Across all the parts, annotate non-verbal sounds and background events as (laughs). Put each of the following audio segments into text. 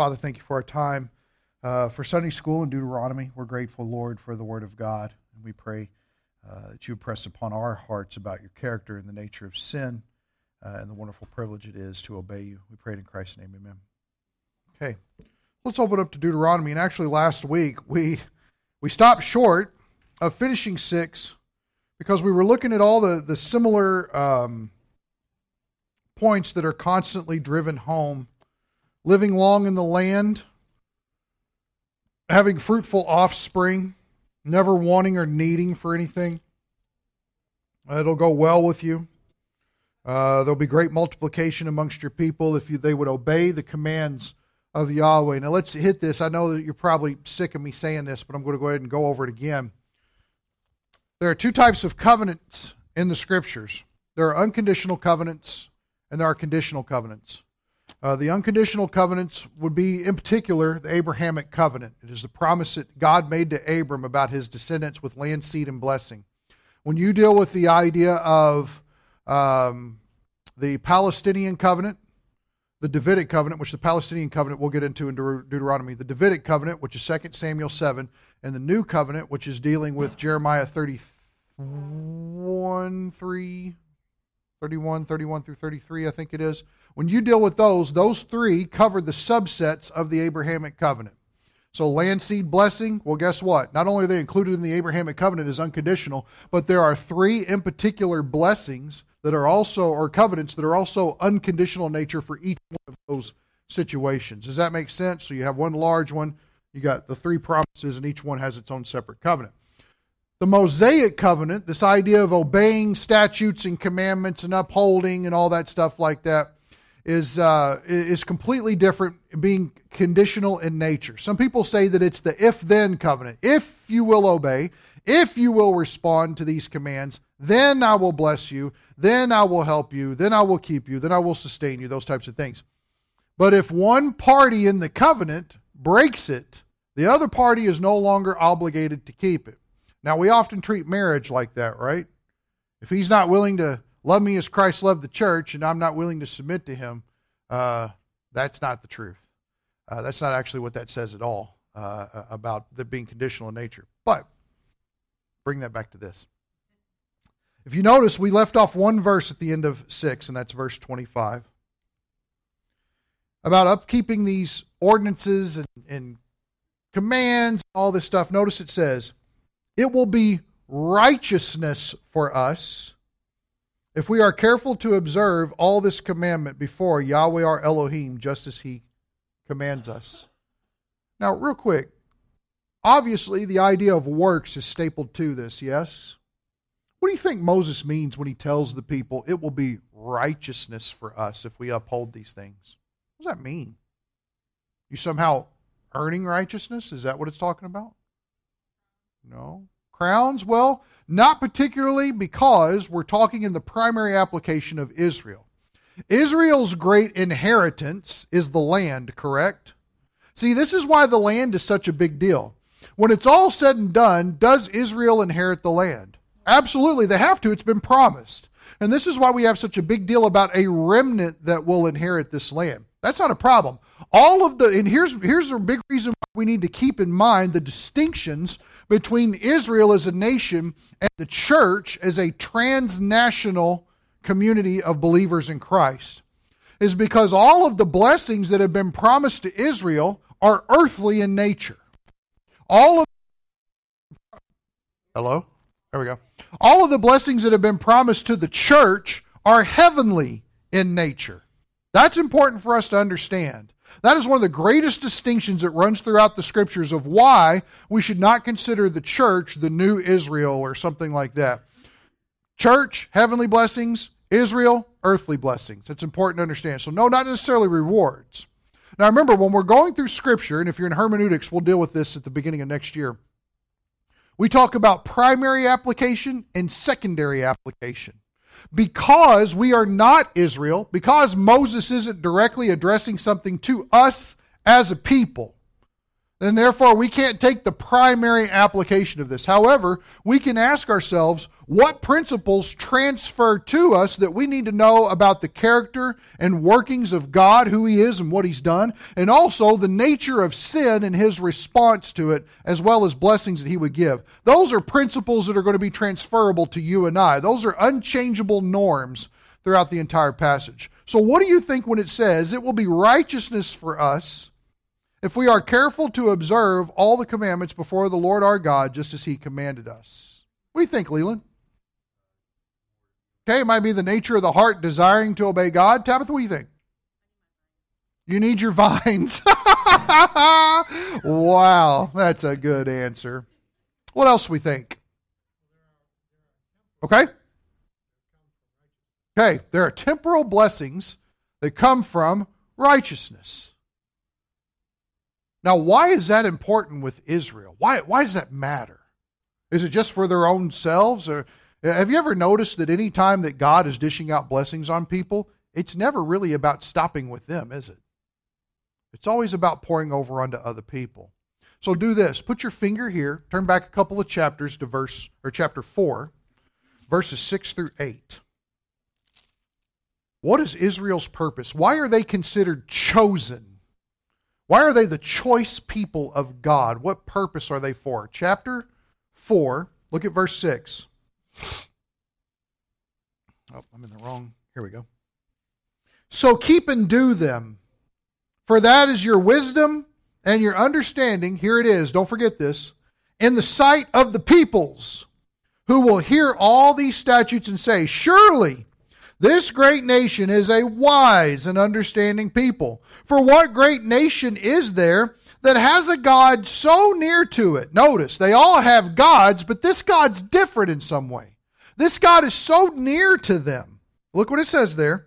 Father, thank you for our time. Uh, for Sunday school and Deuteronomy, we're grateful, Lord, for the Word of God. And we pray uh, that you press upon our hearts about your character and the nature of sin uh, and the wonderful privilege it is to obey you. We pray it in Christ's name, amen. Okay, let's open up to Deuteronomy. And actually, last week we we stopped short of finishing six because we were looking at all the the similar um, points that are constantly driven home living long in the land, having fruitful offspring, never wanting or needing for anything. It'll go well with you. Uh, there'll be great multiplication amongst your people if you, they would obey the commands of Yahweh. Now let's hit this. I know that you're probably sick of me saying this, but I'm going to go ahead and go over it again. There are two types of covenants in the scriptures there are unconditional covenants and there are conditional covenants. Uh, the unconditional covenants would be, in particular, the Abrahamic covenant. It is the promise that God made to Abram about his descendants with land, seed, and blessing. When you deal with the idea of um, the Palestinian covenant, the Davidic covenant, which the Palestinian covenant we'll get into in Deuteronomy, the Davidic covenant, which is 2 Samuel 7, and the new covenant, which is dealing with Jeremiah 31, 3, 31, 31 through 33, I think it is. When you deal with those, those three cover the subsets of the Abrahamic covenant. So, land seed blessing, well, guess what? Not only are they included in the Abrahamic covenant as unconditional, but there are three in particular blessings that are also, or covenants that are also unconditional in nature for each one of those situations. Does that make sense? So, you have one large one, you got the three promises, and each one has its own separate covenant. The Mosaic covenant, this idea of obeying statutes and commandments and upholding and all that stuff like that, is uh, is completely different, being conditional in nature. Some people say that it's the if-then covenant. If you will obey, if you will respond to these commands, then I will bless you, then I will help you, then I will keep you, then I will sustain you. Those types of things. But if one party in the covenant breaks it, the other party is no longer obligated to keep it. Now we often treat marriage like that, right? If he's not willing to love me as Christ loved the church, and I'm not willing to submit to him, uh, that's not the truth. Uh, that's not actually what that says at all uh, about the being conditional in nature. But bring that back to this. If you notice, we left off one verse at the end of 6, and that's verse 25. About upkeeping these ordinances and, and commands, all this stuff. Notice it says, It will be righteousness for us if we are careful to observe all this commandment before Yahweh our Elohim, just as he commands us. Now, real quick, obviously the idea of works is stapled to this, yes? What do you think Moses means when he tells the people it will be righteousness for us if we uphold these things? What does that mean? You somehow earning righteousness? Is that what it's talking about? No. Crowns? Well, not particularly because we're talking in the primary application of Israel. Israel's great inheritance is the land, correct? See, this is why the land is such a big deal. When it's all said and done, does Israel inherit the land? Absolutely, they have to. It's been promised. And this is why we have such a big deal about a remnant that will inherit this land. That's not a problem. All of the, and here's, here's a big reason why we need to keep in mind the distinctions between Israel as a nation and the church as a transnational community of believers in Christ is because all of the blessings that have been promised to Israel are earthly in nature. All of Hello? There we go. All of the blessings that have been promised to the church are heavenly in nature. That's important for us to understand. That is one of the greatest distinctions that runs throughout the scriptures of why we should not consider the church the new Israel or something like that. Church, heavenly blessings, Israel, earthly blessings. It's important to understand. So, no, not necessarily rewards. Now, remember, when we're going through Scripture, and if you're in hermeneutics, we'll deal with this at the beginning of next year, we talk about primary application and secondary application because we are not Israel, because Moses isn't directly addressing something to us as a people, and therefore we can't take the primary application of this. However, we can ask ourselves what principles transfer to us that we need to know about the character and workings of God, who He is and what He's done, and also the nature of sin and His response to it, as well as blessings that He would give. Those are principles that are going to be transferable to you and I. Those are unchangeable norms throughout the entire passage. So, what do you think when it says it will be righteousness for us? If we are careful to observe all the commandments before the Lord our God, just as he commanded us. You think, Leland? Okay, it might be the nature of the heart desiring to obey God. Tabitha, what do you think? You need your (laughs) vines. wow, that's a good answer. What else we think? Okay? Okay, there are temporal blessings that come from righteousness. Now, why is that important with Israel? Why, why does that matter? Is it just for their own selves? Or eh, have you ever noticed that any time that God is dishing out blessings on people, it's never really about stopping with them, is it? It's always about pouring over onto other people. So do this. Put your finger here, turn back a couple of chapters to verse or chapter 4, verses 6 through 8. What is Israel's purpose? Why are they considered chosen? Why are they the choice people of God? What purpose are they for? Chapter 4, look at verse 6. Oh, I'm in the wrong. Here we go. So keep and do them, for that is your wisdom and your understanding. Here it is. Don't forget this. In the sight of the peoples who will hear all these statutes and say, Surely this great nation is a wise and understanding people. For what great nation is there that has a God so near to it? Notice, they all have gods, but this God's different in some way. This God is so near to them. Look what it says there.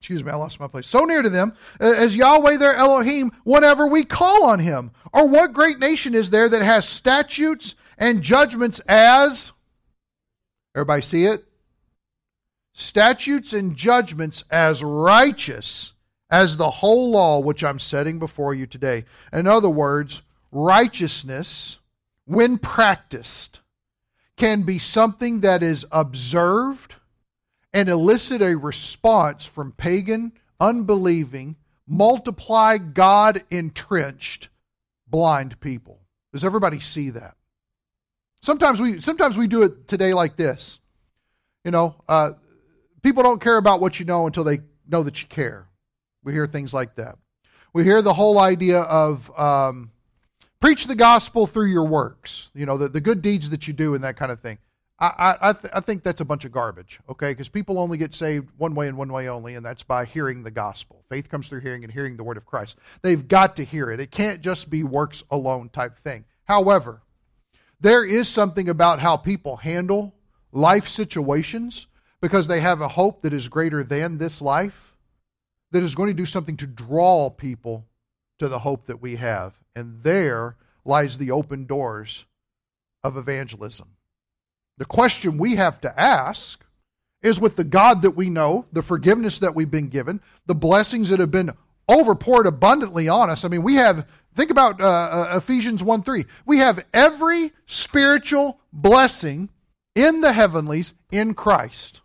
Excuse me, I lost my place. So near to them uh, as Yahweh their Elohim whenever we call on him. Or what great nation is there that has statutes and judgments as. Everybody see it? Statutes and judgments as righteous as the whole law which I'm setting before you today. In other words, righteousness, when practiced, can be something that is observed and elicit a response from pagan, unbelieving, multiply God entrenched blind people. Does everybody see that? Sometimes we sometimes we do it today like this. You know, uh, People don't care about what you know until they know that you care. We hear things like that. We hear the whole idea of um, preach the gospel through your works, you know, the, the good deeds that you do and that kind of thing. I, I, th- I think that's a bunch of garbage, okay? Because people only get saved one way and one way only, and that's by hearing the gospel. Faith comes through hearing and hearing the word of Christ. They've got to hear it. It can't just be works alone type thing. However, there is something about how people handle life situations because they have a hope that is greater than this life, that is going to do something to draw people to the hope that we have. And there lies the open doors of evangelism. The question we have to ask is with the God that we know, the forgiveness that we've been given, the blessings that have been overpoured abundantly on us. I mean, we have, think about uh, uh Ephesians 1 3. We have every spiritual blessing in the heavenlies in Christ.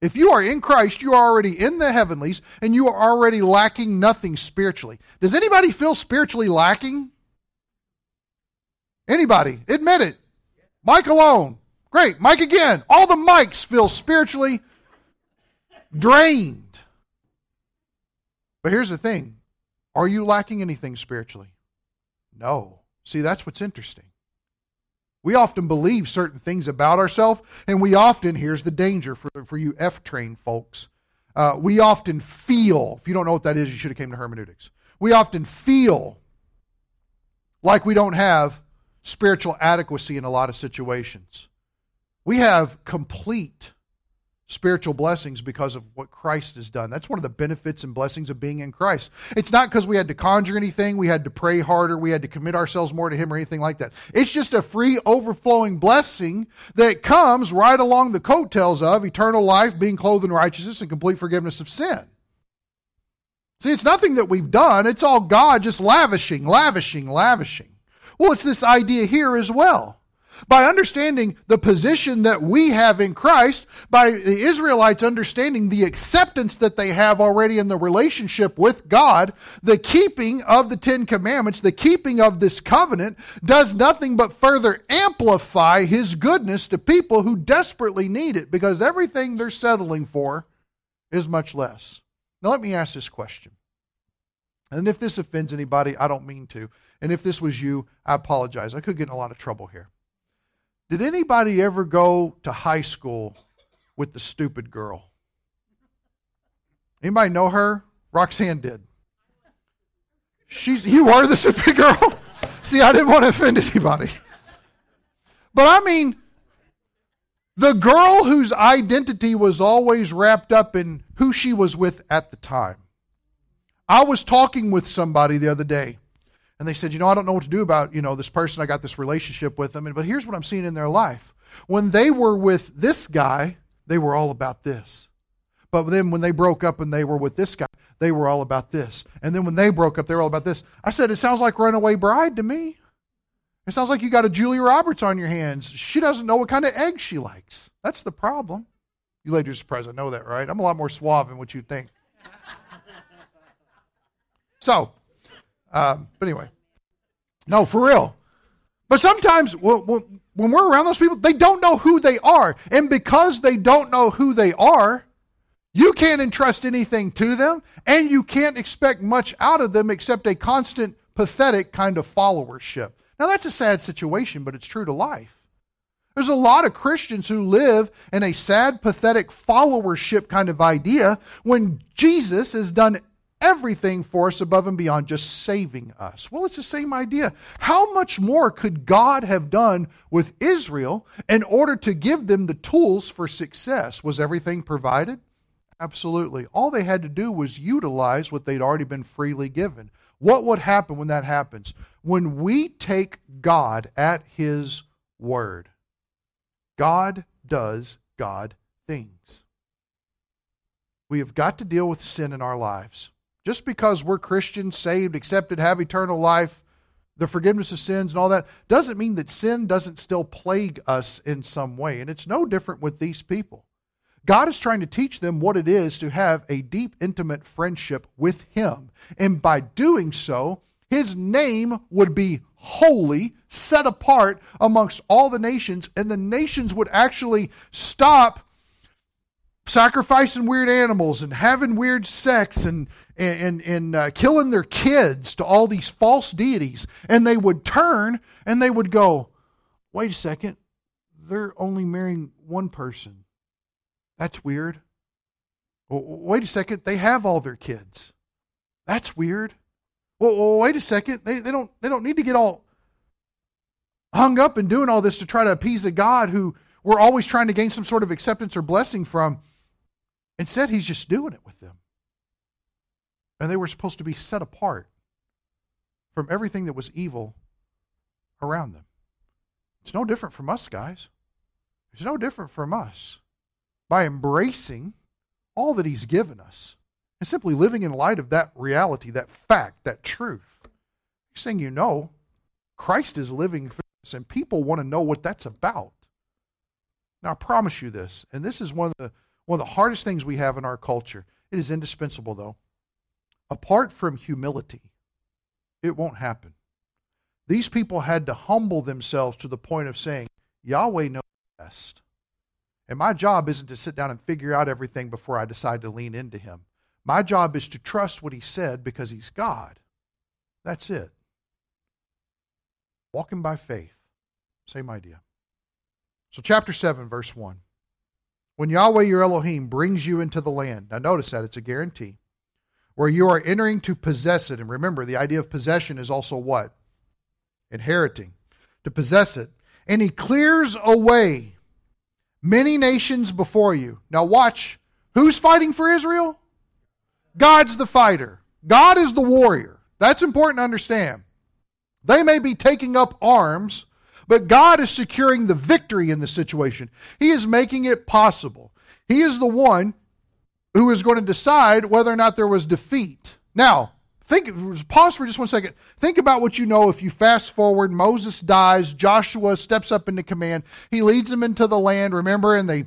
If you are in Christ, you are already in the heavenlies and you are already lacking nothing spiritually. Does anybody feel spiritually lacking? Anybody? Admit it. Mike alone. Great. Mike again. All the mics feel spiritually drained. But here's the thing are you lacking anything spiritually? No. See, that's what's interesting. We often believe certain things about ourselves, and we often, here's the danger for, for you F train folks, uh, we often feel, if you don't know what that is, you should have came to hermeneutics. We often feel like we don't have spiritual adequacy in a lot of situations. We have complete spiritual blessings because of what Christ has done. That's one of the benefits and blessings of being in Christ. It's not because we had to conjure anything, we had to pray harder, we had to commit ourselves more to Him or anything like that. It's just a free, overflowing blessing that comes right along the coattails of eternal life, being clothed in righteousness, and complete forgiveness of sin. See, it's nothing that we've done. It's all God just lavishing, lavishing, lavishing. Well, it's this idea here as well. By understanding the position that we have in Christ, by the Israelites understanding the acceptance that they have already in the relationship with God, the keeping of the Ten Commandments, the keeping of this covenant, does nothing but further amplify His goodness to people who desperately need it because everything they're settling for is much less. Now, let me ask this question. And if this offends anybody, I don't mean to. And if this was you, I apologize. I could get in a lot of trouble here. Did anybody ever go to high school with the stupid girl? Anybody know her? Roxanne did. She's you are the stupid girl. (laughs) See, I didn't want to offend anybody. But I mean, the girl whose identity was always wrapped up in who she was with at the time. I was talking with somebody the other day, and they said, "You know, I don't know what to do about you know this person. I got this relationship with them, and but here's what I'm seeing in their life. When they were with this guy, they were all about this. But then when they broke up and they were with this guy, they were all about this. And then when they broke up, they were all about this. I said, it sounds like Runaway Bride to me. It sounds like you got a Julia Roberts on your hands. She doesn't know what kind of eggs she likes. That's the problem. You ladies are surprised. I know that, right? I'm a lot more suave than what you think. So, um, but anyway, no, for real. But sometimes when we're around those people, they don't know who they are. And because they don't know who they are, you can't entrust anything to them, and you can't expect much out of them except a constant, pathetic kind of followership. Now, that's a sad situation, but it's true to life. There's a lot of Christians who live in a sad, pathetic followership kind of idea when Jesus has done everything for us above and beyond just saving us. Well, it's the same idea. How much more could God have done with Israel in order to give them the tools for success? Was everything provided? Absolutely. All they had to do was utilize what they'd already been freely given. What would happen when that happens? When we take God at His word, God does God things. We have got to deal with sin in our lives. Just because we're Christians, saved, accepted, have eternal life, the forgiveness of sins and all that, doesn't mean that sin doesn't still plague us in some way. And it's no different with these people. God is trying to teach them what it is to have a deep, intimate friendship with Him. And by doing so, His name would be holy, set apart amongst all the nations, and the nations would actually stop sacrificing weird animals and having weird sex and and and uh, killing their kids to all these false deities. And they would turn and they would go wait a second. They're only marrying one person. That's weird. Wait a second. They have all their kids. That's weird. Well, wait a second. They, they don't they don't need to get all hung up and doing all this to try to appease a god who we're always trying to gain some sort of acceptance or blessing from Instead, he's just doing it with them. And they were supposed to be set apart from everything that was evil around them. It's no different from us, guys. It's no different from us. By embracing all that he's given us and simply living in light of that reality, that fact, that truth. You're saying you know Christ is living through us, and people want to know what that's about. Now, I promise you this, and this is one of the one of the hardest things we have in our culture. It is indispensable, though. Apart from humility, it won't happen. These people had to humble themselves to the point of saying, Yahweh knows best. And my job isn't to sit down and figure out everything before I decide to lean into Him. My job is to trust what He said because He's God. That's it. Walking by faith. Same idea. So, chapter 7, verse 1. When Yahweh your Elohim brings you into the land, now notice that it's a guarantee, where you are entering to possess it. And remember, the idea of possession is also what? Inheriting. To possess it. And he clears away many nations before you. Now, watch. Who's fighting for Israel? God's the fighter, God is the warrior. That's important to understand. They may be taking up arms but God is securing the victory in the situation. He is making it possible. He is the one who is going to decide whether or not there was defeat. Now, think pause for just one second. Think about what you know if you fast forward, Moses dies, Joshua steps up into command. He leads them into the land, remember, and they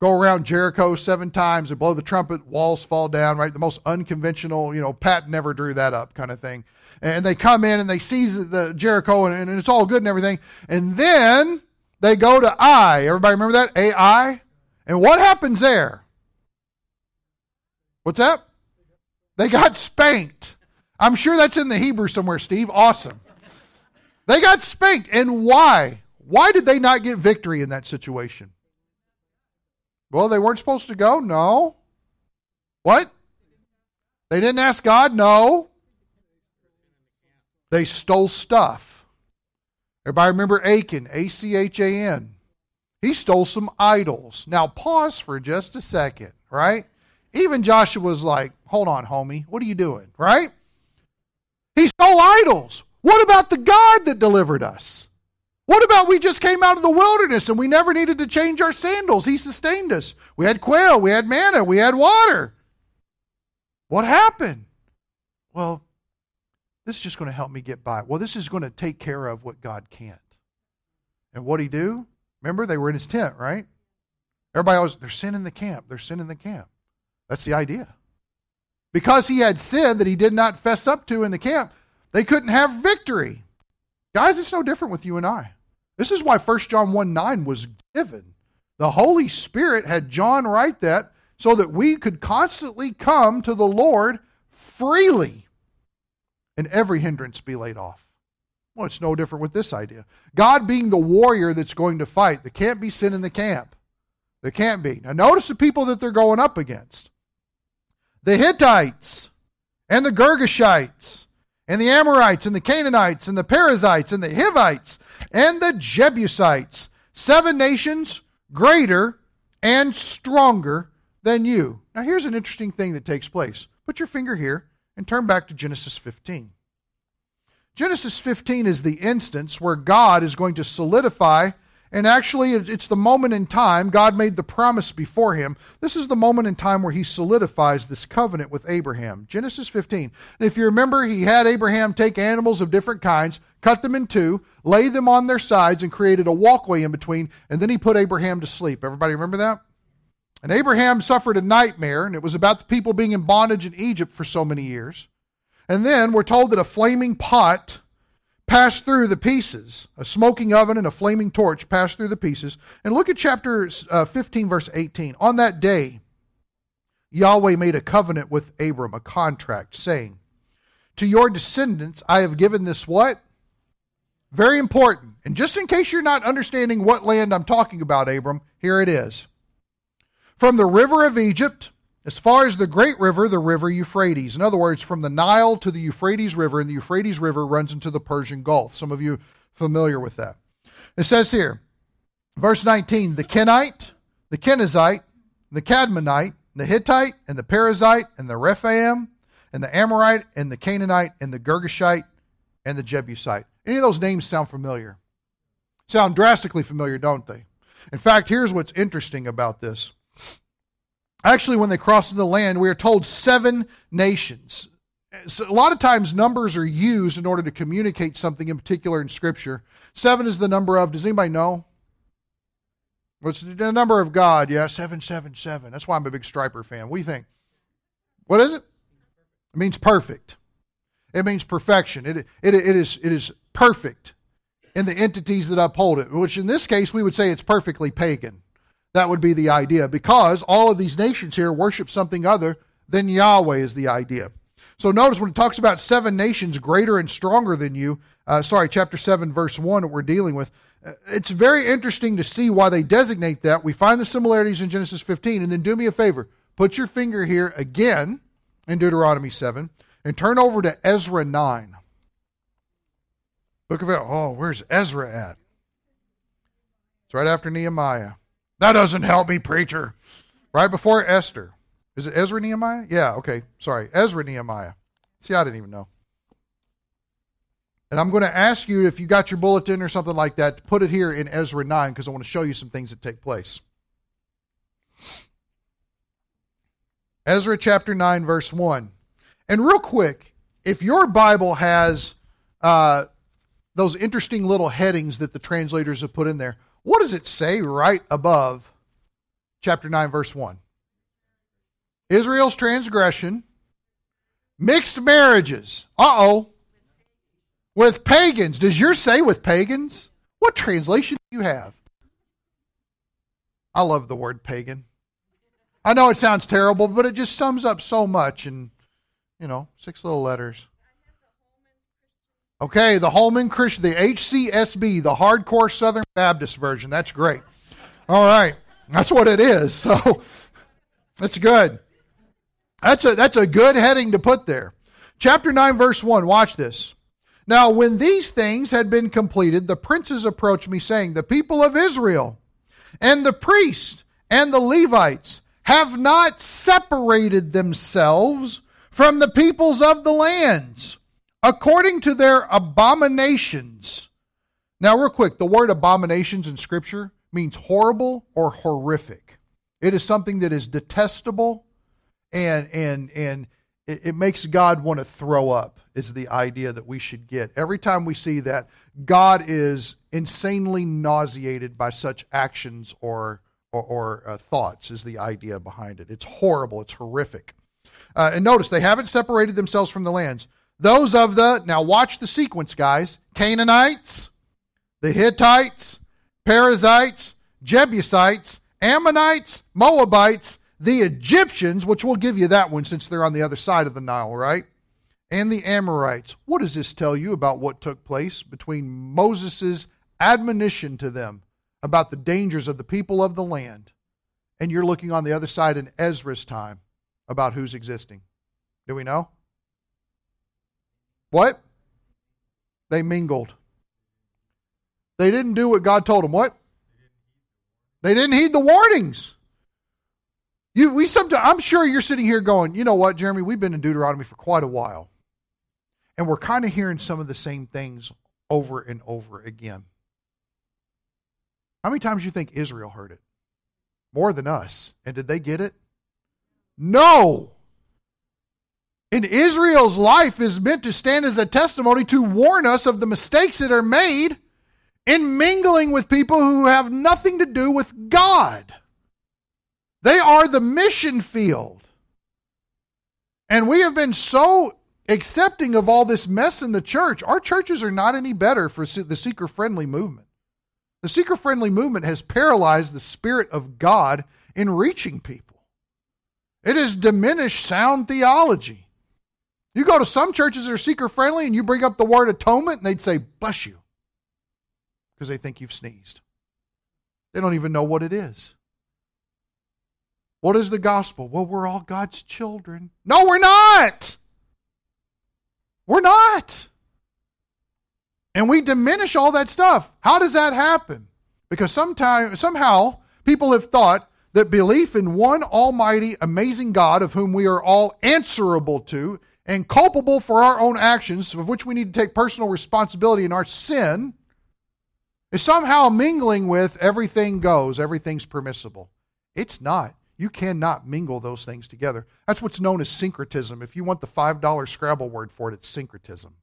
go around Jericho seven times and blow the trumpet, walls fall down, right? The most unconventional, you know, Pat never drew that up kind of thing. And they come in and they seize the Jericho and, and it's all good and everything. And then they go to Ai. Everybody remember that? Ai? And what happens there? What's that? They got spanked. I'm sure that's in the Hebrew somewhere, Steve. Awesome. They got spanked. And why? Why did they not get victory in that situation? Well, they weren't supposed to go? No. What? They didn't ask God? No. They stole stuff. Everybody remember Achan, A C H A N. He stole some idols. Now, pause for just a second, right? Even Joshua was like, hold on, homie, what are you doing, right? He stole idols. What about the God that delivered us? What about we just came out of the wilderness and we never needed to change our sandals? He sustained us. We had quail, we had manna, we had water. What happened? Well, this is just going to help me get by. Well, this is going to take care of what God can't. And what he do? Remember, they were in his tent, right? Everybody always, they're sin in the camp. They're sin in the camp. That's the idea. Because he had sin that he did not fess up to in the camp, they couldn't have victory. Guys, it's no different with you and I. This is why 1 John 1 9 was given. The Holy Spirit had John write that so that we could constantly come to the Lord freely and every hindrance be laid off. Well, it's no different with this idea. God being the warrior that's going to fight. There can't be sin in the camp. There can't be. Now, notice the people that they're going up against the Hittites and the Girgashites and the Amorites and the Canaanites and the Perizzites and the Hivites and the Jebusites. Seven nations greater and stronger than you. Now, here's an interesting thing that takes place. Put your finger here and turn back to Genesis 15. Genesis 15 is the instance where God is going to solidify and actually, it's the moment in time, God made the promise before him. This is the moment in time where he solidifies this covenant with Abraham. Genesis 15. And if you remember, he had Abraham take animals of different kinds, cut them in two, lay them on their sides, and created a walkway in between, and then he put Abraham to sleep. Everybody remember that? And Abraham suffered a nightmare, and it was about the people being in bondage in Egypt for so many years. And then we're told that a flaming pot passed through the pieces. A smoking oven and a flaming torch passed through the pieces. And look at chapter uh, 15, verse 18. On that day, Yahweh made a covenant with Abram, a contract, saying, To your descendants I have given this what? Very important. And just in case you're not understanding what land I'm talking about, Abram, here it is. From the river of Egypt as far as the great river, the river Euphrates. In other words, from the Nile to the Euphrates River, and the Euphrates River runs into the Persian Gulf. Some of you familiar with that. It says here, verse 19, the Kenite, the Kenizzite, the Kadmonite, the Hittite, and the Perizzite, and the Rephaim, and the Amorite, and the Canaanite, and the Girgashite, and the Jebusite. Any of those names sound familiar? Sound drastically familiar, don't they? In fact, here's what's interesting about this. Actually, when they crossed the land, we are told seven nations. So a lot of times, numbers are used in order to communicate something in particular in Scripture. Seven is the number of, does anybody know? What's the number of God? Yeah, 777. That's why I'm a big Stryper fan. What do you think? What is it? It means perfect. It means perfection. It, it, it, is, it is perfect in the entities that uphold it, which in this case we would say it's perfectly pagan. That would be the idea because all of these nations here worship something other than Yahweh, is the idea. So notice when it talks about seven nations greater and stronger than you, uh, sorry, chapter 7, verse 1 that we're dealing with, uh, it's very interesting to see why they designate that. We find the similarities in Genesis 15. And then do me a favor, put your finger here again in Deuteronomy 7 and turn over to Ezra 9. Look at it. Oh, where's Ezra at? It's right after Nehemiah. That doesn't help me, preacher. Right before Esther. Is it Ezra Nehemiah? Yeah, okay. Sorry. Ezra Nehemiah. See, I didn't even know. And I'm going to ask you if you got your bulletin or something like that to put it here in Ezra 9 because I want to show you some things that take place. Ezra chapter 9, verse 1. And real quick, if your Bible has uh, those interesting little headings that the translators have put in there, what does it say right above chapter 9, verse 1? Israel's transgression, mixed marriages. Uh oh. With pagans. Does yours say with pagans? What translation do you have? I love the word pagan. I know it sounds terrible, but it just sums up so much in, you know, six little letters. Okay, the Holman Christian, the HCSB, the Hardcore Southern Baptist version. That's great. All right, that's what it is. (laughs) So that's good. That's a that's a good heading to put there. Chapter nine, verse one. Watch this. Now, when these things had been completed, the princes approached me, saying, The people of Israel and the priests and the Levites have not separated themselves from the peoples of the lands according to their abominations. Now, real quick, the word abominations in Scripture means horrible or horrific. It is something that is detestable and and and it, makes God want to throw up is the idea that we should get. Every time we see that, God is insanely nauseated by such actions or or, or uh, thoughts is the idea behind it. It's horrible. It's horrific. Uh, and notice they haven't separated themselves from the lands. Those of the now watch the sequence, guys. Canaanites, the Hittites, Perizzites, Jebusites, Ammonites, Moabites, the Egyptians, which we'll give you that one since they're on the other side of the Nile, right? And the Amorites. What does this tell you about what took place between Moses' admonition to them about the dangers of the people of the land, and you're looking on the other side in Ezra's time about who's existing? Do we know? What? They mingled. They didn't do what God told them. What? They didn't heed the warnings. You, we sometimes, I'm sure you're sitting here going, you know what, Jeremy, we've been in Deuteronomy for quite a while. And we're kind of hearing some of the same things over and over again. How many times do you think Israel heard it? More than us. And did they get it? No. And Israel's life is meant to stand as a testimony to warn us of the mistakes that are made in mingling with people who have nothing to do with God. They are the mission field. And we have been so accepting of all this mess in the church. Our churches are not any better for the seeker friendly movement. The seeker friendly movement has paralyzed the Spirit of God in reaching people, it has diminished sound theology. You go to some churches that are seeker friendly and you bring up the word atonement and they'd say, Bless you, because they think you've sneezed. They don't even know what it is. What is the gospel? Well, we're all God's children. No, we're not. We're not. And we diminish all that stuff. How does that happen? Because sometime, somehow people have thought that belief in one almighty, amazing God of whom we are all answerable to and culpable for our own actions, of which we need to take personal responsibility in our sin, is somehow mingling with everything goes, everything's permissible. It's not. You cannot mingle those things together. That's what's known as syncretism. If you want the $5 Scrabble word for it, it's syncretism.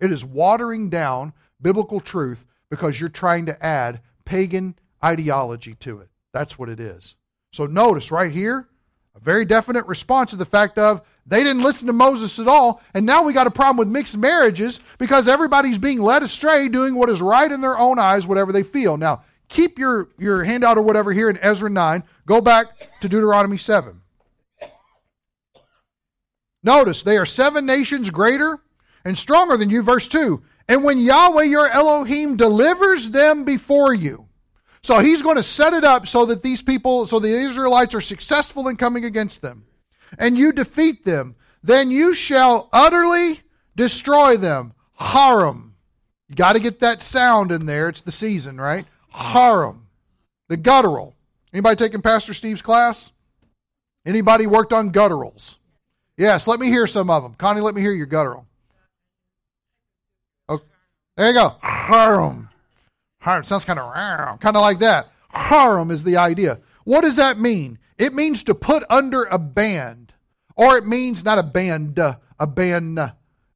It is watering down biblical truth because you're trying to add pagan ideology to it. That's what it is. So notice right here, a very definite response to the fact of they didn't listen to Moses at all, and now we got a problem with mixed marriages because everybody's being led astray doing what is right in their own eyes, whatever they feel. Now, keep your, your handout or whatever here in Ezra 9. Go back to Deuteronomy 7. Notice, they are seven nations greater and stronger than you. Verse 2. And when Yahweh your Elohim delivers them before you. So he's going to set it up so that these people, so the Israelites are successful in coming against them. And you defeat them. Then you shall utterly destroy them. Haram. You got to get that sound in there. It's the season, right? Haram, the guttural. Anybody taking Pastor Steve's class? Anybody worked on gutturals? Yes, let me hear some of them. Connie, let me hear your guttural. Okay. There you go. Haram. Haram sounds kind of kind of like that. Haram is the idea. What does that mean? It means to put under a band, or it means not a band, uh, a a ban, uh,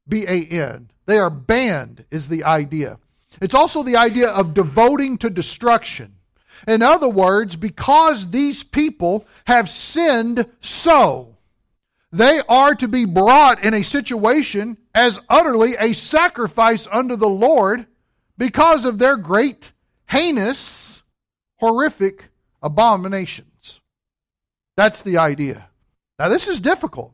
B A N. They are banned, is the idea. It's also the idea of devoting to destruction. In other words, because these people have sinned so, they are to be brought in a situation as utterly a sacrifice unto the Lord because of their great, heinous, horrific abominations. That's the idea. Now, this is difficult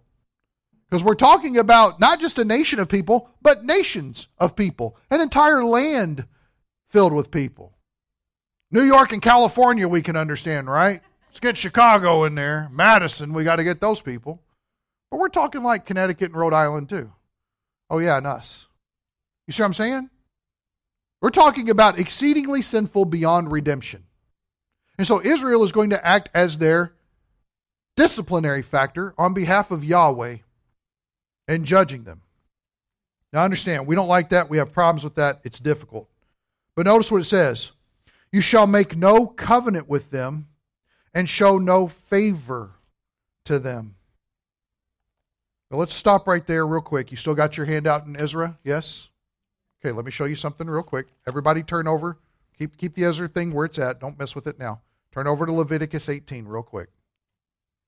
because we're talking about not just a nation of people, but nations of people, an entire land filled with people. New York and California, we can understand, right? Let's get Chicago in there. Madison, we got to get those people. But we're talking like Connecticut and Rhode Island too. Oh, yeah, and us. You see what I'm saying? We're talking about exceedingly sinful beyond redemption. And so Israel is going to act as their disciplinary factor on behalf of Yahweh and judging them. Now, understand, we don't like that. We have problems with that. It's difficult. But notice what it says You shall make no covenant with them and show no favor to them. Now let's stop right there real quick. You still got your hand out in Ezra? Yes? Okay, let me show you something real quick. Everybody turn over. Keep, keep the Ezra thing where it's at. Don't mess with it now. Turn over to Leviticus 18 real quick.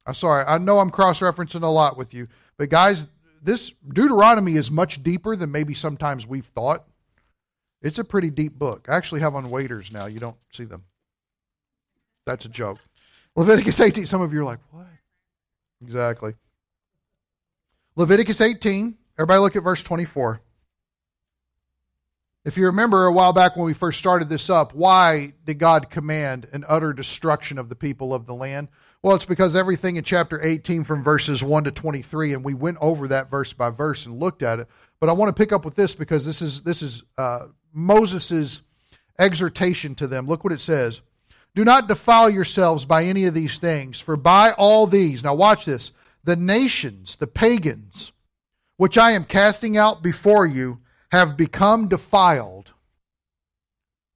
I'm sorry. I know I'm cross referencing a lot with you. But guys, this Deuteronomy is much deeper than maybe sometimes we've thought. It's a pretty deep book. I actually have on waders now. You don't see them. That's a joke. Leviticus 18, some of you are like, what? Exactly. Leviticus 18, everybody look at verse 24. If you remember a while back when we first started this up, why did God command an utter destruction of the people of the land? Well, it's because everything in chapter 18 from verses 1 to 23, and we went over that verse by verse and looked at it. But I want to pick up with this because this is this is uh, Moses' exhortation to them. Look what it says. Do not defile yourselves by any of these things, for by all these, now watch this, the nations, the pagans, which I am casting out before you, have become defiled.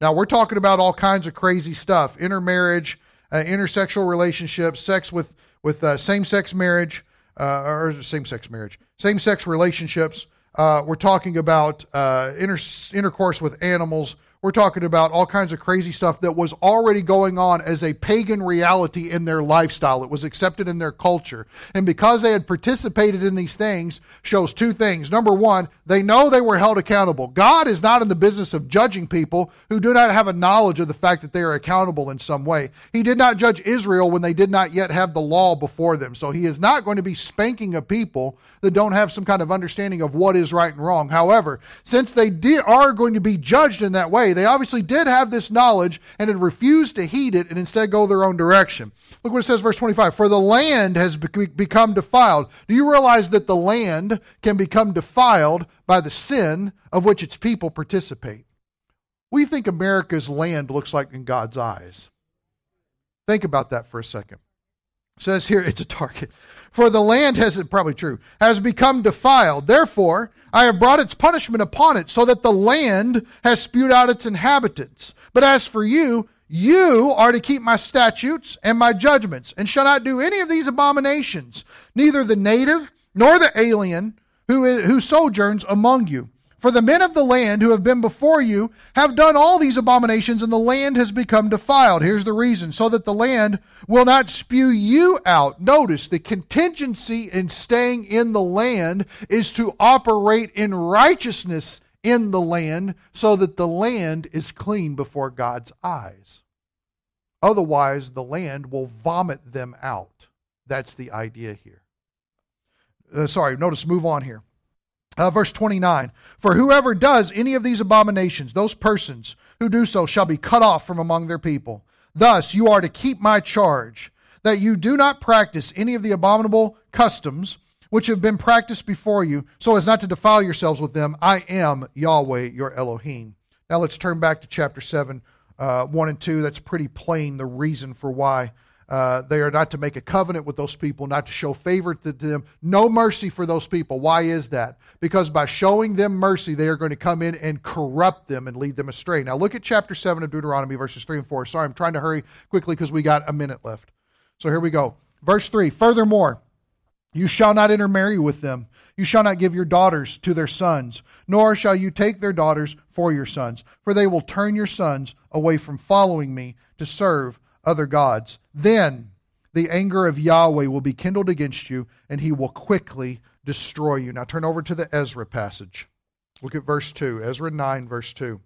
Now, we're talking about all kinds of crazy stuff intermarriage, intersexual relationships, sex with, with uh, same sex marriage, uh, or same sex marriage, same sex relationships. Uh, we're talking about uh, inter- intercourse with animals. We're talking about all kinds of crazy stuff that was already going on as a pagan reality in their lifestyle. It was accepted in their culture. And because they had participated in these things, shows two things. Number one, they know they were held accountable. God is not in the business of judging people who do not have a knowledge of the fact that they are accountable in some way. He did not judge Israel when they did not yet have the law before them. So he is not going to be spanking a people that don't have some kind of understanding of what is right and wrong. However, since they are going to be judged in that way, way. They obviously did have this knowledge and had refused to heed it and instead go their own direction. Look what it says, verse 25. For the land has become defiled. Do you realize that the land can become defiled by the sin of which its people participate? We think America's land looks like in God's eyes. Think about that for a second. Says here it's a target. For the land has, probably true, has become defiled. Therefore, I have brought its punishment upon it, so that the land has spewed out its inhabitants. But as for you, you are to keep my statutes and my judgments, and shall not do any of these abominations, neither the native nor the alien who, who sojourns among you. For the men of the land who have been before you have done all these abominations, and the land has become defiled. Here's the reason so that the land will not spew you out. Notice the contingency in staying in the land is to operate in righteousness in the land so that the land is clean before God's eyes. Otherwise, the land will vomit them out. That's the idea here. Uh, sorry, notice, move on here. Uh, verse 29 For whoever does any of these abominations, those persons who do so shall be cut off from among their people. Thus you are to keep my charge, that you do not practice any of the abominable customs which have been practiced before you, so as not to defile yourselves with them. I am Yahweh your Elohim. Now let's turn back to chapter 7, uh, 1 and 2. That's pretty plain the reason for why uh, they are not to make a covenant with those people, not to show favor to them. No mercy for those people. Why is that? Because by showing them mercy, they are going to come in and corrupt them and lead them astray. Now, look at chapter 7 of Deuteronomy, verses 3 and 4. Sorry, I'm trying to hurry quickly because we got a minute left. So here we go. Verse 3 Furthermore, You shall not intermarry with them. You shall not give your daughters to their sons, nor shall you take their daughters for your sons, for they will turn your sons away from following me to serve other gods. Then the anger of Yahweh will be kindled against you, and he will quickly destroy you. Now turn over to the Ezra passage. Look at verse 2, Ezra 9, verse 2.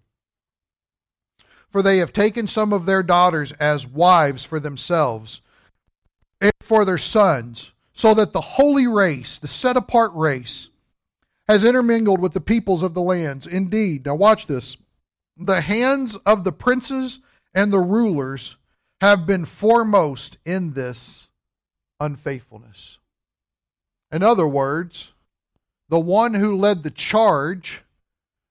For they have taken some of their daughters as wives for themselves and for their sons, so that the holy race, the set apart race, has intermingled with the peoples of the lands. Indeed, now watch this the hands of the princes and the rulers have been foremost in this unfaithfulness. In other words, the one who led the charge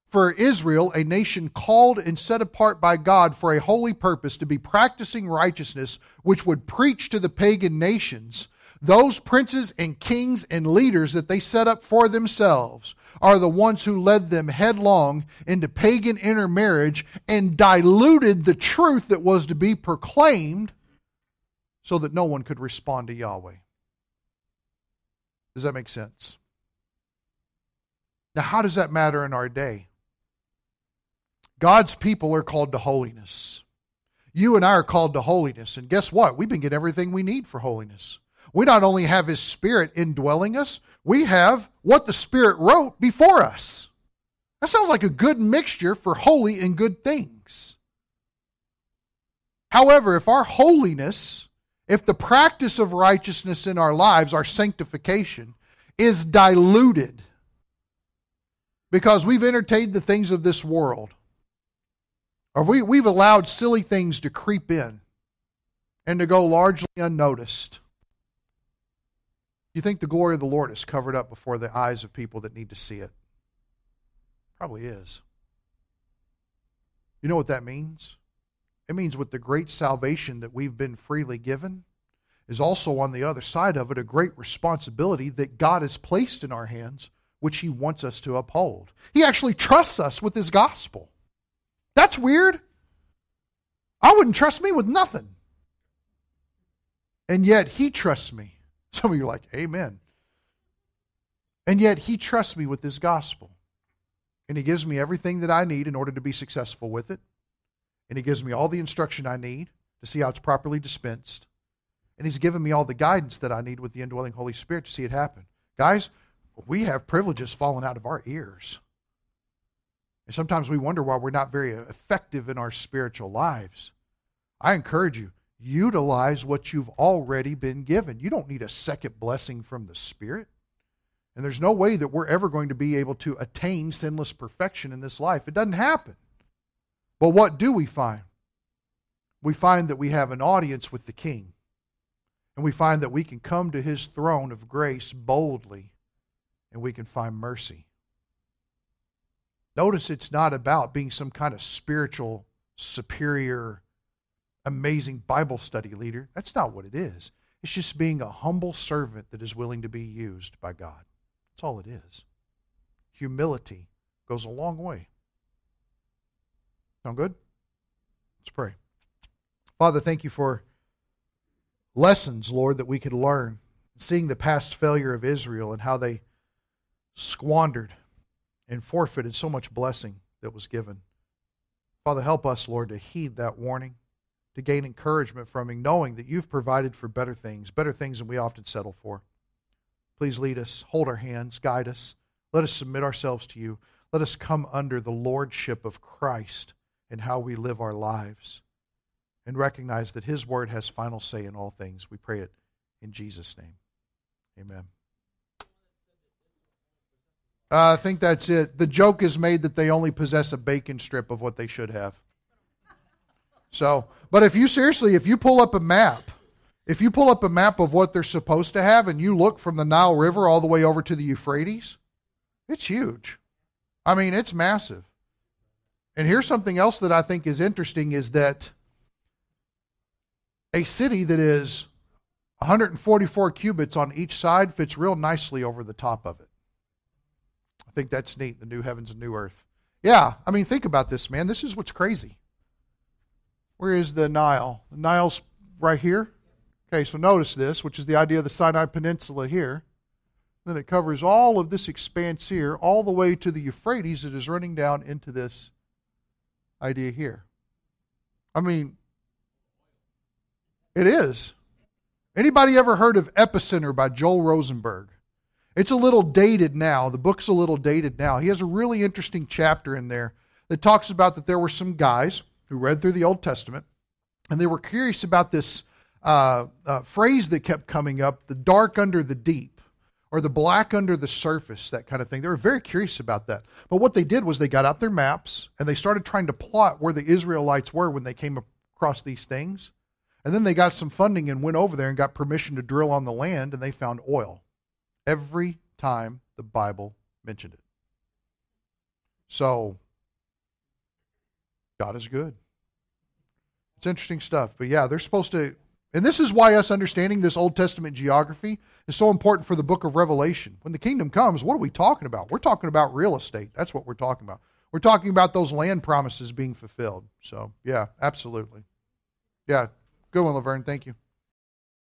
for Israel, a nation called and set apart by God for a holy purpose to be practicing righteousness, which would preach to the pagan nations, those princes and kings and leaders that they set up for themselves are the ones who led them headlong into pagan intermarriage and diluted the truth that was to be proclaimed so that no one could respond to Yahweh. Does that make sense? Now, how does that matter in our day? God's people are called to holiness. You and I are called to holiness. And guess what? We've been getting everything we need for holiness. We not only have His Spirit indwelling us, we have what the Spirit wrote before us. That sounds like a good mixture for holy and good things. However, if our holiness, if the practice of righteousness in our lives, our sanctification, is diluted because we've entertained the things of this world, or we, we've allowed silly things to creep in and to go largely unnoticed, you think the glory of the Lord is covered up before the eyes of people that need to see it? Probably is. You know what that means? It means with the great salvation that we've been freely given, is also on the other side of it a great responsibility that God has placed in our hands, which He wants us to uphold. He actually trusts us with His gospel. That's weird. I wouldn't trust me with nothing. And yet He trusts me. (laughs) Some of you are like, Amen. And yet He trusts me with this gospel. And He gives me everything that I need in order to be successful with it. And He gives me all the instruction I need to see how it's properly dispensed. And He's given me all the guidance that I need with the indwelling Holy Spirit to see it happen. Guys, we have privileges falling out of our ears. And sometimes we wonder why we're not very effective in our spiritual lives. I encourage you, utilize what you've already been given. You don't need a second blessing from the Spirit. And there's no way that we're ever going to be able to attain sinless perfection in this life. It doesn't happen. But what do we find? We find that we have an audience with the King. And we find that we can come to his throne of grace boldly and we can find mercy. Notice it's not about being some kind of spiritual superior amazing Bible study leader. That's not what it is. It's just being a humble servant that is willing to be used by God. That's all it is. Humility goes a long way. Sound good? Let's pray. Father, thank you for lessons, Lord, that we could learn. Seeing the past failure of Israel and how they squandered and forfeited so much blessing that was given. Father, help us, Lord, to heed that warning to gain encouragement from Him, knowing that you've provided for better things, better things than we often settle for. Please lead us, hold our hands, guide us. Let us submit ourselves to you. Let us come under the lordship of Christ in how we live our lives and recognize that His word has final say in all things. We pray it in Jesus' name. Amen. Uh, I think that's it. The joke is made that they only possess a bacon strip of what they should have. So, but if you seriously, if you pull up a map, if you pull up a map of what they're supposed to have and you look from the Nile River all the way over to the Euphrates, it's huge. I mean, it's massive. And here's something else that I think is interesting is that a city that is 144 cubits on each side fits real nicely over the top of it. I think that's neat, the new heavens and new earth. Yeah, I mean, think about this, man. This is what's crazy. Where is the Nile? The Nile's right here. Okay, so notice this, which is the idea of the Sinai Peninsula here. Then it covers all of this expanse here, all the way to the Euphrates that is running down into this idea here. I mean, it is. Anybody ever heard of Epicenter by Joel Rosenberg? It's a little dated now. The book's a little dated now. He has a really interesting chapter in there that talks about that there were some guys who read through the Old Testament and they were curious about this uh, uh, phrase that kept coming up the dark under the deep or the black under the surface, that kind of thing. They were very curious about that. But what they did was they got out their maps and they started trying to plot where the Israelites were when they came across these things. And then they got some funding and went over there and got permission to drill on the land and they found oil every time the Bible mentioned it. So, God is good. It's interesting stuff. But yeah, they're supposed to and this is why us understanding this Old Testament geography is so important for the book of Revelation. When the kingdom comes, what are we talking about? We're talking about real estate. That's what we're talking about. We're talking about those land promises being fulfilled. So, yeah, absolutely. Yeah, good one, Laverne. Thank you.